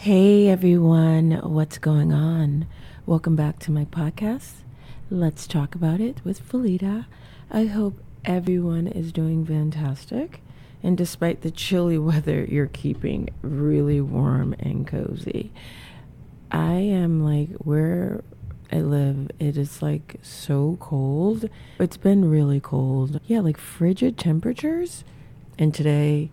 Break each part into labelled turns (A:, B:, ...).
A: Hey everyone, what's going on? Welcome back to my podcast. Let's talk about it with Felita. I hope everyone is doing fantastic. And despite the chilly weather, you're keeping really warm and cozy. I am like where I live, it is like so cold. It's been really cold. Yeah, like frigid temperatures. And today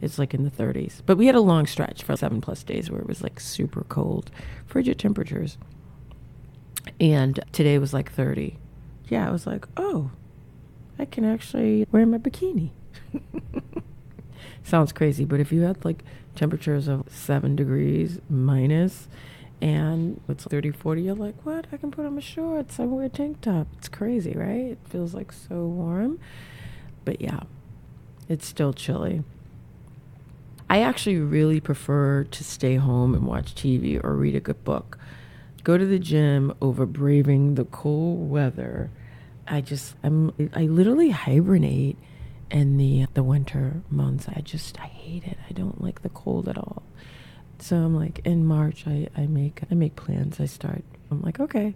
A: it's like in the 30s. But we had a long stretch for seven plus days where it was like super cold, frigid temperatures. And today was like 30. Yeah, I was like, oh, I can actually wear my bikini. Sounds crazy, but if you had like temperatures of seven degrees minus and it's 30, 40, you're like, what? I can put on my shorts. I wear a tank top. It's crazy, right? It feels like so warm. But yeah, it's still chilly. I actually really prefer to stay home and watch TV or read a good book. Go to the gym over braving the cold weather. I just I'm I literally hibernate in the the winter months. I just I hate it. I don't like the cold at all. So I'm like in March I, I make I make plans. I start I'm like, okay,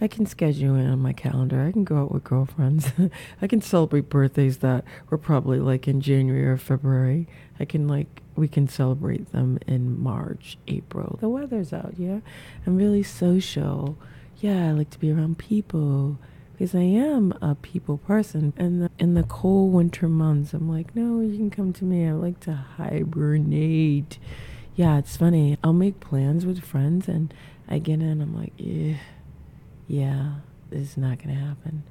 A: I can schedule in on my calendar. I can go out with girlfriends. I can celebrate birthdays that were probably like in January or February. I can like we can celebrate them in March, April. The weather's out, yeah. I'm really social. Yeah, I like to be around people because I am a people person. And the, in the cold winter months, I'm like, no, you can come to me. I like to hibernate. Yeah, it's funny. I'll make plans with friends and I get in, I'm like, eh yeah, this is not going to happen.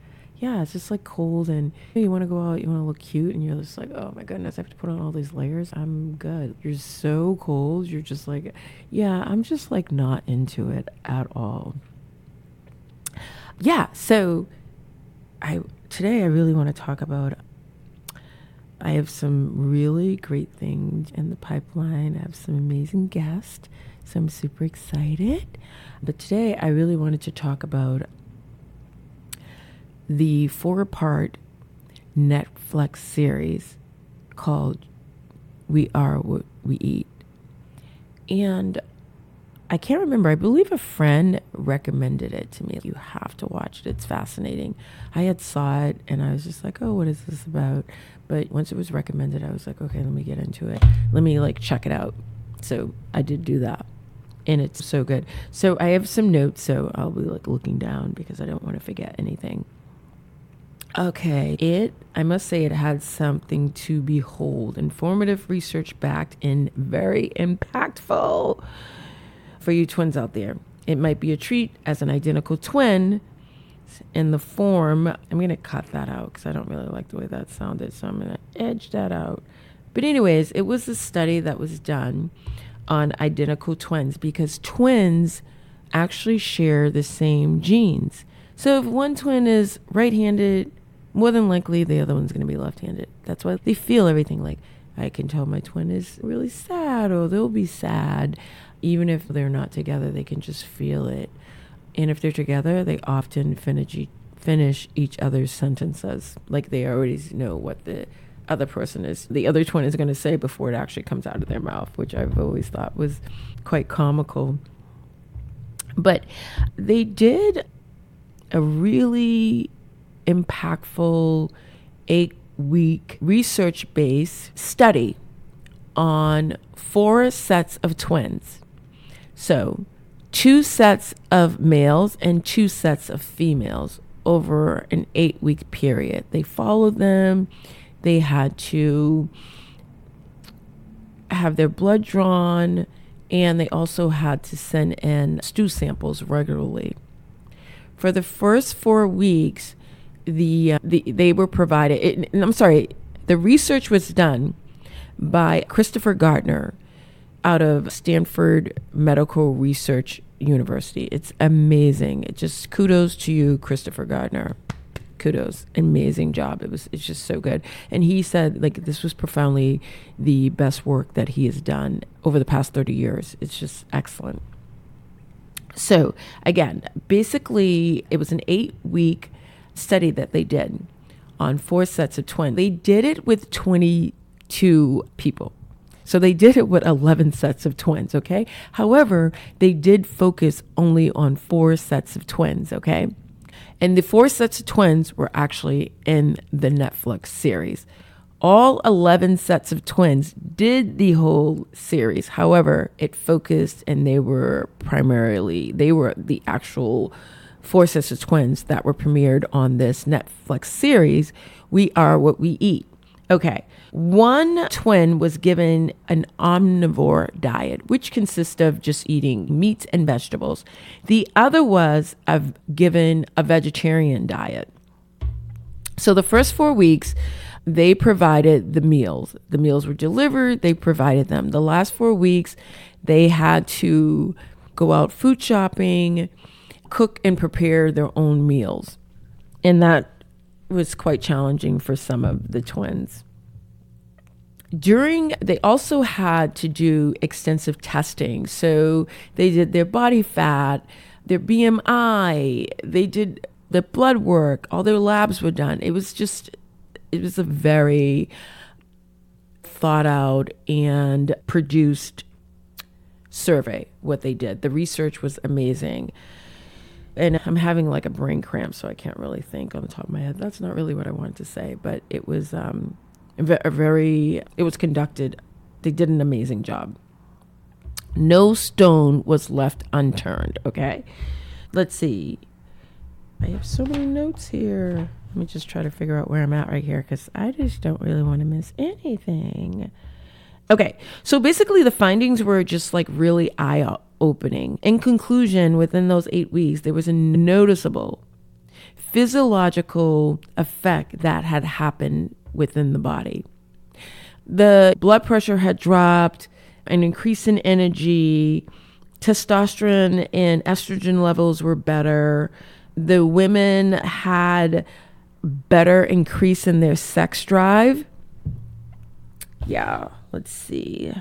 A: Yeah, it's just like cold and you want to go out, you want to look cute, and you're just like, oh my goodness, I have to put on all these layers. I'm good. You're so cold. You're just like, yeah, I'm just like not into it at all. Yeah, so I today I really want to talk about I have some really great things in the pipeline. I have some amazing guests, so I'm super excited. But today I really wanted to talk about the four part Netflix series called We Are What We Eat. And I can't remember. I believe a friend recommended it to me. You have to watch it. It's fascinating. I had saw it and I was just like, "Oh, what is this about?" But once it was recommended, I was like, "Okay, let me get into it. Let me like check it out." So, I did do that and it's so good. So I have some notes, so I'll be like looking down because I don't want to forget anything. Okay, it, I must say, it had something to behold. Informative, research backed, and very impactful for you twins out there. It might be a treat as an identical twin in the form. I'm going to cut that out because I don't really like the way that sounded, so I'm going to edge that out. But, anyways, it was a study that was done on identical twins because twins actually share the same genes. So if one twin is right handed, more than likely the other one's going to be left handed. That's why they feel everything like I can tell my twin is really sad or they'll be sad. Even if they're not together, they can just feel it. And if they're together, they often finish, each, finish each other's sentences. Like they already know what the other person is the other twin is going to say before it actually comes out of their mouth which i've always thought was quite comical but they did a really impactful eight week research based study on four sets of twins. So two sets of males and two sets of females over an eight week period. They followed them. They had to have their blood drawn, and they also had to send in stool samples regularly. For the first four weeks, the, uh, the they were provided. It, I'm sorry, the research was done by Christopher Gardner out of Stanford Medical Research University. It's amazing. It just kudos to you, Christopher Gardner kudos amazing job it was it's just so good and he said like this was profoundly the best work that he has done over the past 30 years it's just excellent so again basically it was an eight week study that they did on four sets of twins they did it with 22 people So they did it with 11 sets of twins, okay? However, they did focus only on four sets of twins, okay? And the four sets of twins were actually in the Netflix series. All 11 sets of twins did the whole series. However, it focused and they were primarily, they were the actual four of twins that were premiered on this Netflix series, We Are What We Eat. Okay. One twin was given an omnivore diet, which consists of just eating meats and vegetables. The other was of given a vegetarian diet. So the first four weeks, they provided the meals. The meals were delivered, they provided them. The last four weeks, they had to go out food shopping, cook and prepare their own meals. And that was quite challenging for some of the twins. During, they also had to do extensive testing. So they did their body fat, their BMI, they did the blood work, all their labs were done. It was just, it was a very thought out and produced survey, what they did. The research was amazing and I'm having like a brain cramp, so I can't really think on the top of my head. That's not really what I wanted to say, but it was um, a very, it was conducted. They did an amazing job. No stone was left unturned. Okay, let's see. I have so many notes here. Let me just try to figure out where I'm at right here because I just don't really want to miss anything. Okay, so basically the findings were just like really eye opening. In conclusion, within those eight weeks, there was a noticeable physiological effect that had happened within the body. The blood pressure had dropped, an increase in energy, testosterone and estrogen levels were better. The women had better increase in their sex drive. Yeah, let's see.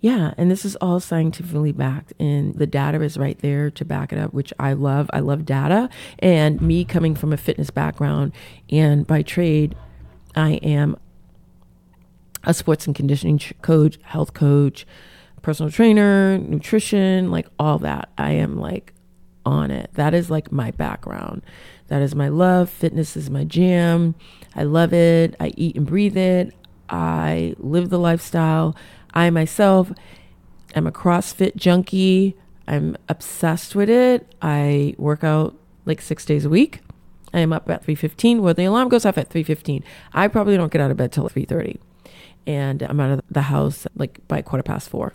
A: Yeah, and this is all scientifically backed, and the data is right there to back it up, which I love. I love data, and me coming from a fitness background, and by trade, I am a sports and conditioning coach, health coach, personal trainer, nutrition, like all that. I am like on it. That is like my background. That is my love. Fitness is my jam. I love it. I eat and breathe it. I live the lifestyle. I myself am a CrossFit junkie. I'm obsessed with it. I work out like six days a week. I am up at 3.15 where the alarm goes off at 3.15. I probably don't get out of bed till 3.30. And I'm out of the house like by quarter past four.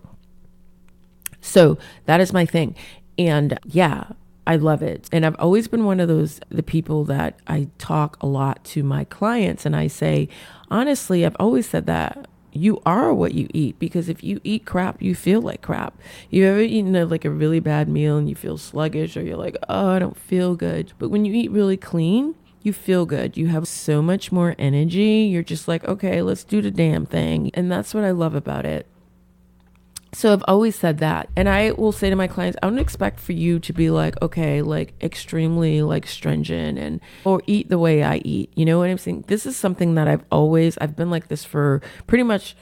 A: So that is my thing. And yeah, I love it. And I've always been one of those the people that I talk a lot to my clients and I say, honestly, I've always said that you are what you eat because if you eat crap, you feel like crap. You ever eaten a, like a really bad meal and you feel sluggish or you're like, oh, I don't feel good. But when you eat really clean, you feel good. You have so much more energy. You're just like, okay, let's do the damn thing. And that's what I love about it. So I've always said that. And I will say to my clients, I don't expect for you to be like, okay, like extremely like stringent and or eat the way I eat. You know what I'm saying? This is something that I've always I've been like this for pretty much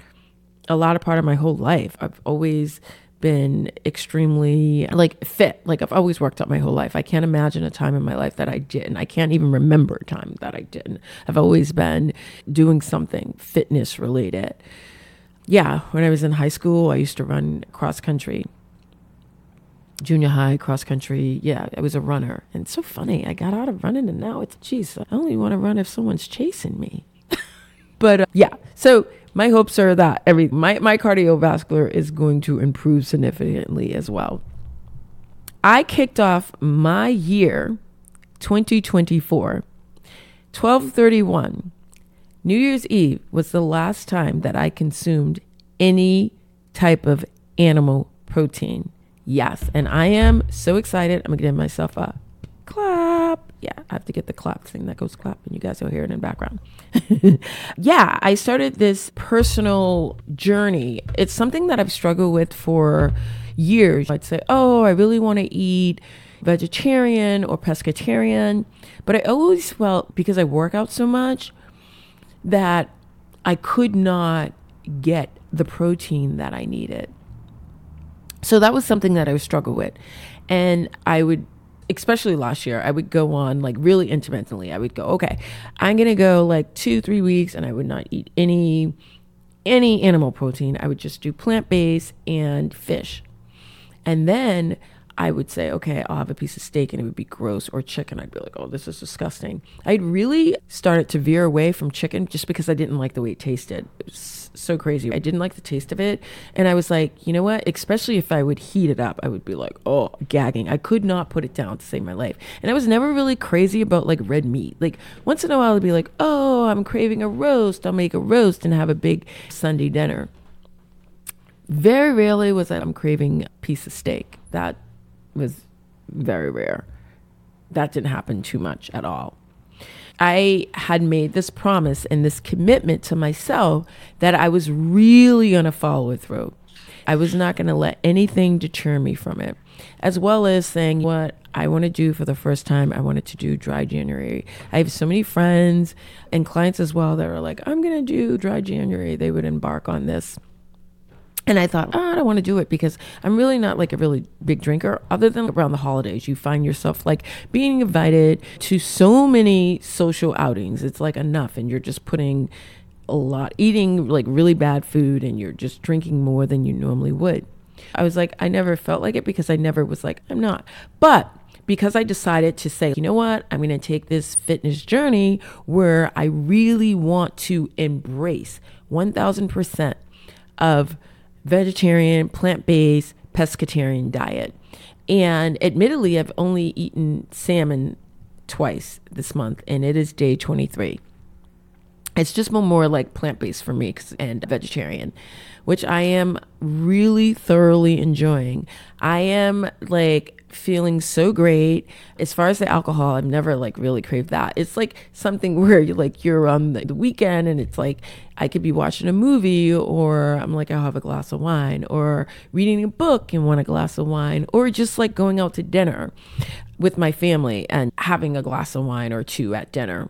A: a lot of part of my whole life. I've always been extremely like fit. Like I've always worked out my whole life. I can't imagine a time in my life that I didn't. I can't even remember a time that I didn't. I've always been doing something fitness related yeah, when I was in high school, I used to run cross country. Junior high, cross country. Yeah, I was a runner. And it's so funny. I got out of running and now it's, geez, I only want to run if someone's chasing me. but uh, yeah, so my hopes are that every my, my cardiovascular is going to improve significantly as well. I kicked off my year 2024 1231 New Year's Eve was the last time that I consumed any type of animal protein. Yes, and I am so excited. I'm gonna give myself a clap. Yeah, I have to get the clap thing that goes clap, and you guys will hear it in the background. yeah, I started this personal journey. It's something that I've struggled with for years. I'd say, oh, I really want to eat vegetarian or pescatarian, but I always felt because I work out so much that I could not get the protein that I needed. So that was something that I would struggle with. And I would especially last year, I would go on like really intermittently. I would go, okay, I'm gonna go like two, three weeks, and I would not eat any any animal protein. I would just do plant based and fish, and then I would say, okay, I'll have a piece of steak and it would be gross, or chicken. I'd be like, oh, this is disgusting. I'd really started to veer away from chicken just because I didn't like the way it tasted. It was so crazy. I didn't like the taste of it. And I was like, you know what? Especially if I would heat it up, I would be like, oh, gagging. I could not put it down to save my life. And I was never really crazy about like red meat. Like once in a while, I'd be like, oh, I'm craving a roast. I'll make a roast and have a big Sunday dinner. Very rarely was I, I'm craving a piece of steak. That was very rare. That didn't happen too much at all. I had made this promise and this commitment to myself that I was really going to follow it through. I was not going to let anything deter me from it, as well as saying what I want to do for the first time. I wanted to do dry January. I have so many friends and clients as well that are like, I'm going to do dry January. They would embark on this and I thought, oh, I don't want to do it because I'm really not like a really big drinker. Other than around the holidays, you find yourself like being invited to so many social outings. It's like enough, and you're just putting a lot, eating like really bad food, and you're just drinking more than you normally would. I was like, I never felt like it because I never was like, I'm not. But because I decided to say, you know what, I'm going to take this fitness journey where I really want to embrace 1000% of vegetarian, plant based, pescatarian diet. And admittedly, I've only eaten salmon twice this month, and it is day 23. It's just more like plant based for me and vegetarian, which I am really thoroughly enjoying. I am like feeling so great. As far as the alcohol, I've never like really craved that. It's like something where you like you're on the, the weekend and it's like I could be watching a movie or I'm like I'll have a glass of wine or reading a book and want a glass of wine or just like going out to dinner with my family and having a glass of wine or two at dinner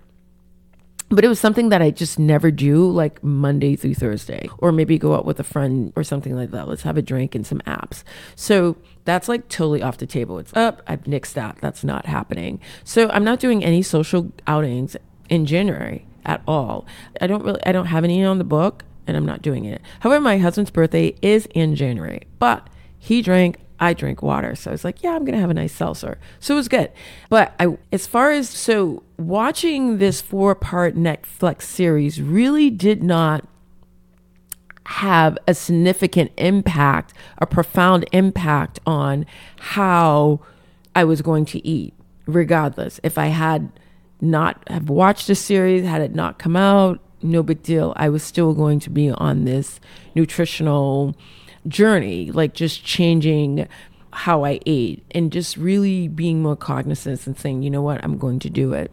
A: but it was something that I just never do like Monday through Thursday, or maybe go out with a friend or something like that. Let's have a drink and some apps. So that's like totally off the table. It's up. I've nixed that. That's not happening. So I'm not doing any social outings in January at all. I don't really, I don't have any on the book and I'm not doing it. However, my husband's birthday is in January, but he drank I drink water. So I was like, yeah, I'm going to have a nice seltzer. So it was good. But I, as far as, so watching this four part Netflix series really did not have a significant impact, a profound impact on how I was going to eat, regardless. If I had not have watched the series, had it not come out, no big deal. I was still going to be on this nutritional journey, like just changing how I ate and just really being more cognizant and saying, you know what, I'm going to do it.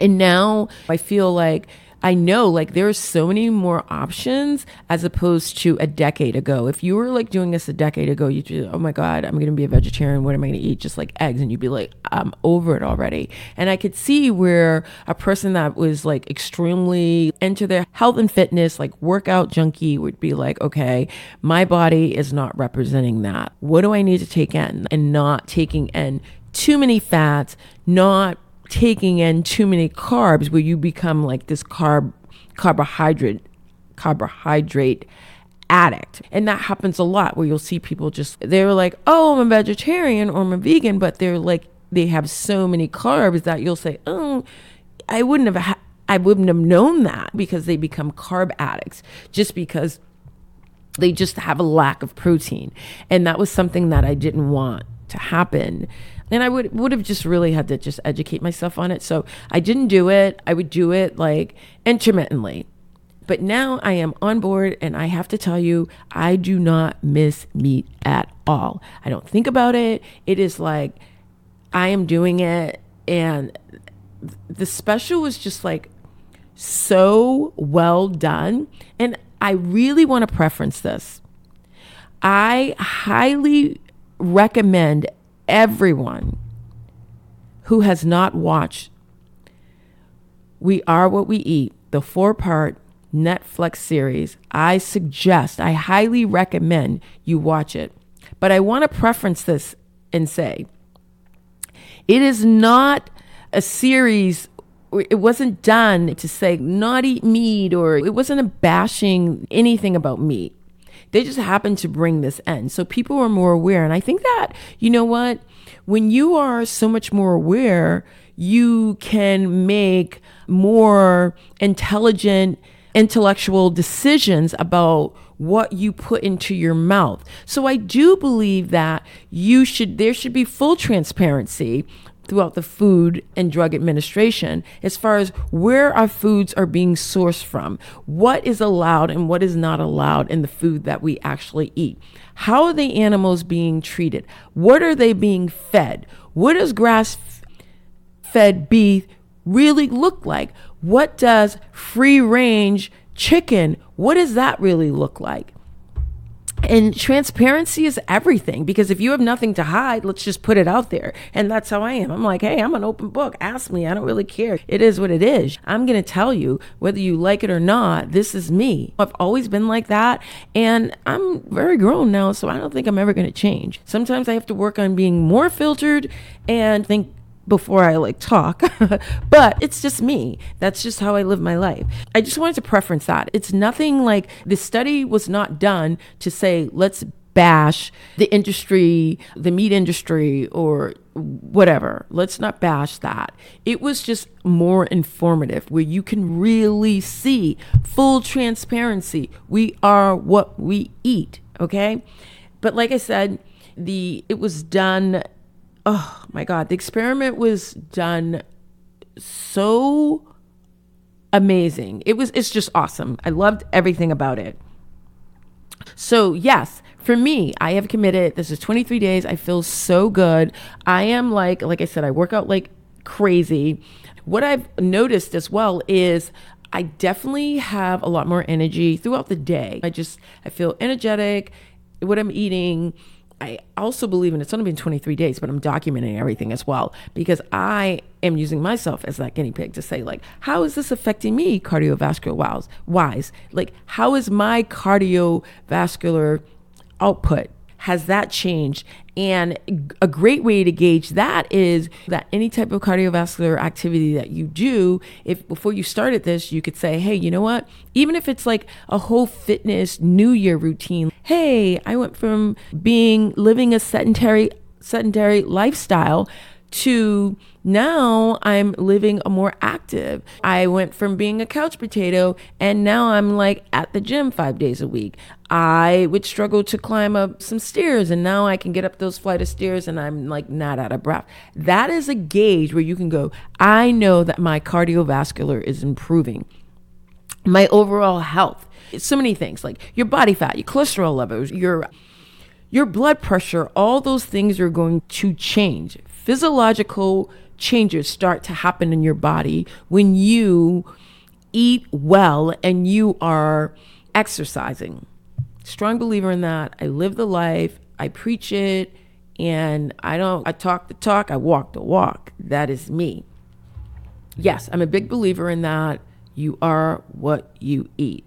A: And now I feel like I know like there are so many more options as opposed to a decade ago. If you were like doing this a decade ago, you'd be, oh my God, I'm going to be a vegetarian. What am I going to eat? Just like eggs. And you'd be like, I'm over it already. And I could see where a person that was like extremely into their health and fitness, like workout junkie, would be like, okay, my body is not representing that. What do I need to take in? And not taking in too many fats, not taking in too many carbs where you become like this carb carbohydrate carbohydrate addict. And that happens a lot where you'll see people just they're like, "Oh, I'm a vegetarian or I'm a vegan," but they're like they have so many carbs that you'll say, "Oh, I wouldn't have ha- I wouldn't have known that because they become carb addicts just because they just have a lack of protein. And that was something that I didn't want to happen and I would would have just really had to just educate myself on it. So I didn't do it. I would do it like intermittently. But now I am on board and I have to tell you, I do not miss meat at all. I don't think about it. It is like I am doing it and the special was just like so well done and I really want to preference this. I highly recommend everyone who has not watched We Are What We Eat, the four part Netflix series. I suggest, I highly recommend you watch it. But I want to preference this and say it is not a series it wasn't done to say not eat meat or it wasn't a bashing anything about meat. They just happened to bring this in. So people are more aware. And I think that, you know what? When you are so much more aware, you can make more intelligent, intellectual decisions about what you put into your mouth. So I do believe that you should there should be full transparency throughout the Food and Drug Administration as far as where our foods are being sourced from, what is allowed and what is not allowed in the food that we actually eat. How are the animals being treated? What are they being fed? What does grass fed beef really look like? What does free range chicken, what does that really look like? And transparency is everything because if you have nothing to hide, let's just put it out there. And that's how I am. I'm like, hey, I'm an open book. Ask me. I don't really care. It is what it is. I'm going to tell you whether you like it or not. This is me. I've always been like that. And I'm very grown now, so I don't think I'm ever going to change. Sometimes I have to work on being more filtered and think before I like talk, but it's just me. That's just how I live my life. I just wanted to preference that. It's nothing like the study was not done to say, let's bash the industry, the meat industry, or whatever. Let's not bash that. It was just more informative where you can really see full transparency. We are what we eat, okay? But like I said, the it was done oh my God, the experiment was done so amazing. It was, it's just awesome. I loved everything about it. So, yes, for me, I have committed. This is 23 days. I feel so good. I am like, like I said, I work out like crazy. What I've noticed as well is I definitely have a lot more energy throughout the day. I just, I feel energetic. What I'm eating, I also believe in it's only been 23 days, but I'm documenting everything as well because I am using myself as that guinea pig to say, like, how is this affecting me cardiovascular wise? wise? Like, how is my cardiovascular output? Has that changed? And a great way to gauge that is that any type of cardiovascular activity that you do, if before you started this, you could say, hey, you know what? Even if it's like a whole fitness new year routine, hey, I went from being living a sedentary sedentary lifestyle to now I'm living a more active. I went from being a couch potato and now I'm like at the gym five days a week. I would struggle to climb up some stairs and now I can get up those flight of stairs and I'm like not out of breath. That is a gauge where you can go, I know that my cardiovascular is improving. My overall health. So many things like your body fat, your cholesterol levels, your your blood pressure, all those things are going to change physiological changes start to happen in your body when you eat well and you are exercising. Strong believer in that. I live the life, I preach it, and I don't I talk the talk, I walk the walk. That is me. Yes, I'm a big believer in that. You are what you eat.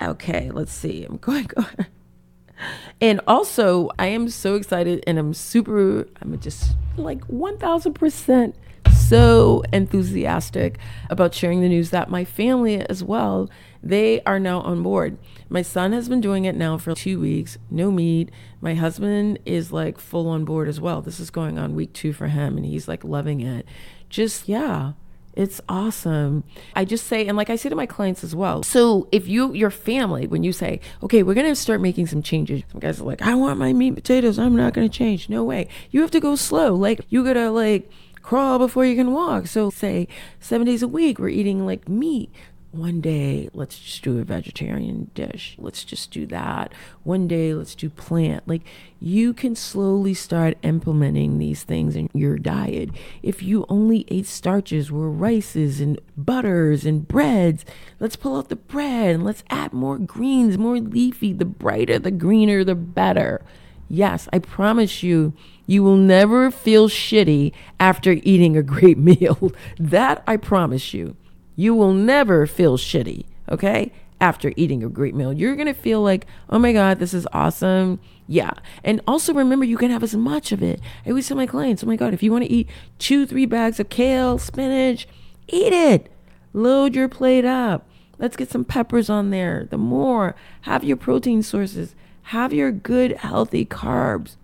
A: Okay, let's see. I'm going go and also, I am so excited and I'm super, I'm just like 1000% so enthusiastic about sharing the news that my family as well, they are now on board. My son has been doing it now for two weeks, no meat. My husband is like full on board as well. This is going on week two for him and he's like loving it. Just, yeah it's awesome. I just say, and like I say to my clients as well. So if you, your family, when you say, okay, we're to start making some changes, some guys are like, I want my meat and potatoes. I'm not to change. No way. You have to go slow. Like you got to like crawl before you can walk. So say seven days a week, we're eating like meat one day let's just do a vegetarian dish. Let's just do that. One day let's do plant. Like you can slowly start implementing these things in your diet. If you only ate starches or rices and butters and breads let's pull out the bread and let's add more greens more leafy the brighter the greener the better. Yes i promise you you will never feel shitty after eating a great meal. That i promise you you will never feel shitty, okay? after eating a great meal. You're to feel like, oh my God, this is awesome. Yeah. And also remember, you can have as much of it. I always tell my clients, oh my God, if you want to eat two, three bags of kale, spinach, eat it. Load your plate up. Let's get some peppers on there. The more, have your protein sources, have your good, healthy carbs.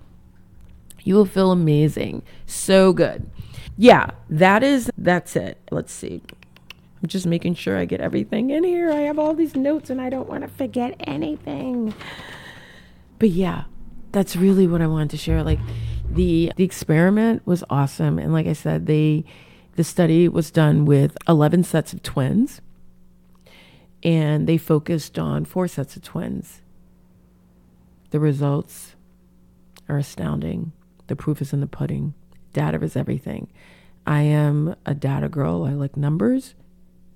A: You will feel amazing. So good. Yeah, that is, that's it. Let's see. I'm just making sure I get everything in here. I have all these notes and I don't want to forget anything. But yeah, that's really what I wanted to share. Like the the experiment was awesome and like I said, they the study was done with 11 sets of twins and they focused on four sets of twins. The results are astounding. The proof is in the pudding. Data is everything. I am a data girl. I like numbers,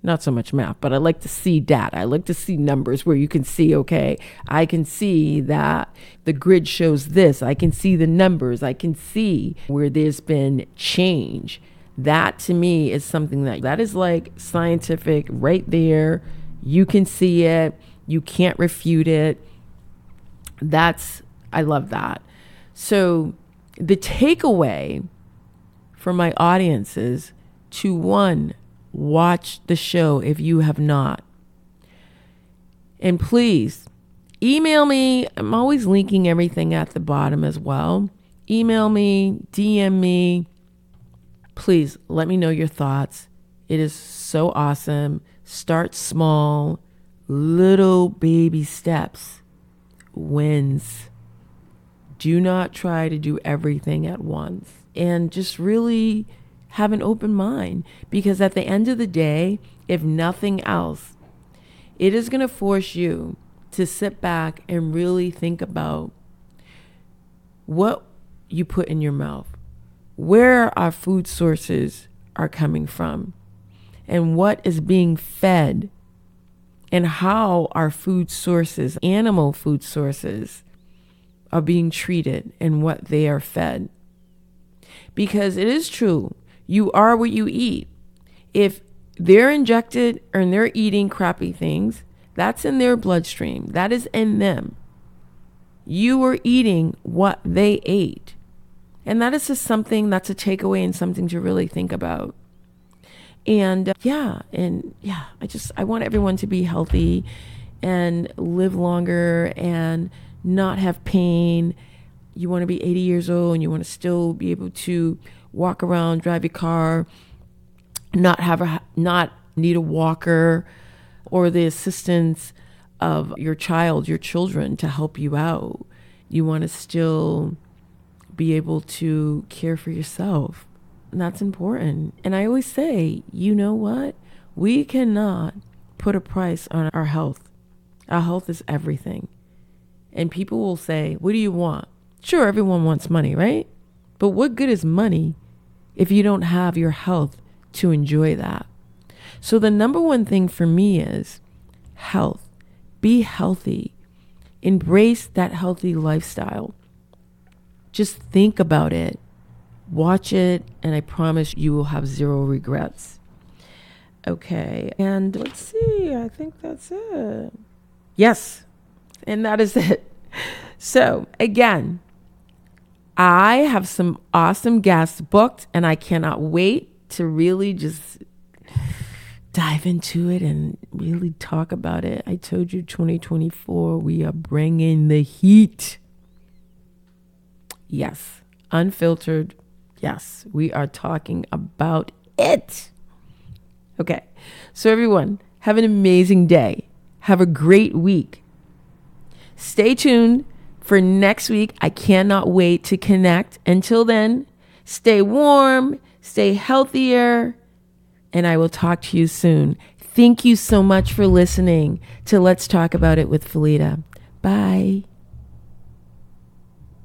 A: not so much math, but I like to see data. I like to see numbers where you can see, okay, I can see that the grid shows this. I can see the numbers. I can see where there's been change. That to me is something that that is like scientific right there. You can see it. You can't refute it. That's I love that. So the takeaway for my audiences to one, watch the show if you have not. And please email me. I'm always linking everything at the bottom as well. Email me, DM me. Please let me know your thoughts. It is so awesome. Start small, little baby steps, wins. Do not try to do everything at once and just really have an open mind because at the end of the day, if nothing else, it is going to force you to sit back and really think about what you put in your mouth, where our food sources are coming from, and what is being fed, and how our food sources, animal food sources, are being treated and what they are fed. Because it is true, you are what you eat. If they're injected and they're eating crappy things, that's in their bloodstream, that is in them. You are eating what they ate. And that is just something that's a takeaway and something to really think about. And uh, yeah, and yeah, I just I want everyone to be healthy and live longer and not have pain. You want to be 80 years old and you want to still be able to walk around, drive your car, not have a not need a walker or the assistance of your child, your children to help you out. You want to still be able to care for yourself. And that's important. And I always say, you know what? We cannot put a price on our health. Our health is everything. And people will say, What do you want? Sure, everyone wants money, right? But what good is money if you don't have your health to enjoy that? So, the number one thing for me is health. Be healthy. Embrace that healthy lifestyle. Just think about it, watch it, and I promise you will have zero regrets. Okay, and let's see, I think that's it. Yes, and that is it. So, again, I have some awesome guests booked, and I cannot wait to really just dive into it and really talk about it. I told you 2024, we are bringing the heat. Yes, unfiltered. Yes, we are talking about it. Okay, so everyone, have an amazing day. Have a great week. Stay tuned for next week. I cannot wait to connect. Until then, stay warm, stay healthier, and I will talk to you soon. Thank you so much for listening to Let's Talk About It with Felita. Bye.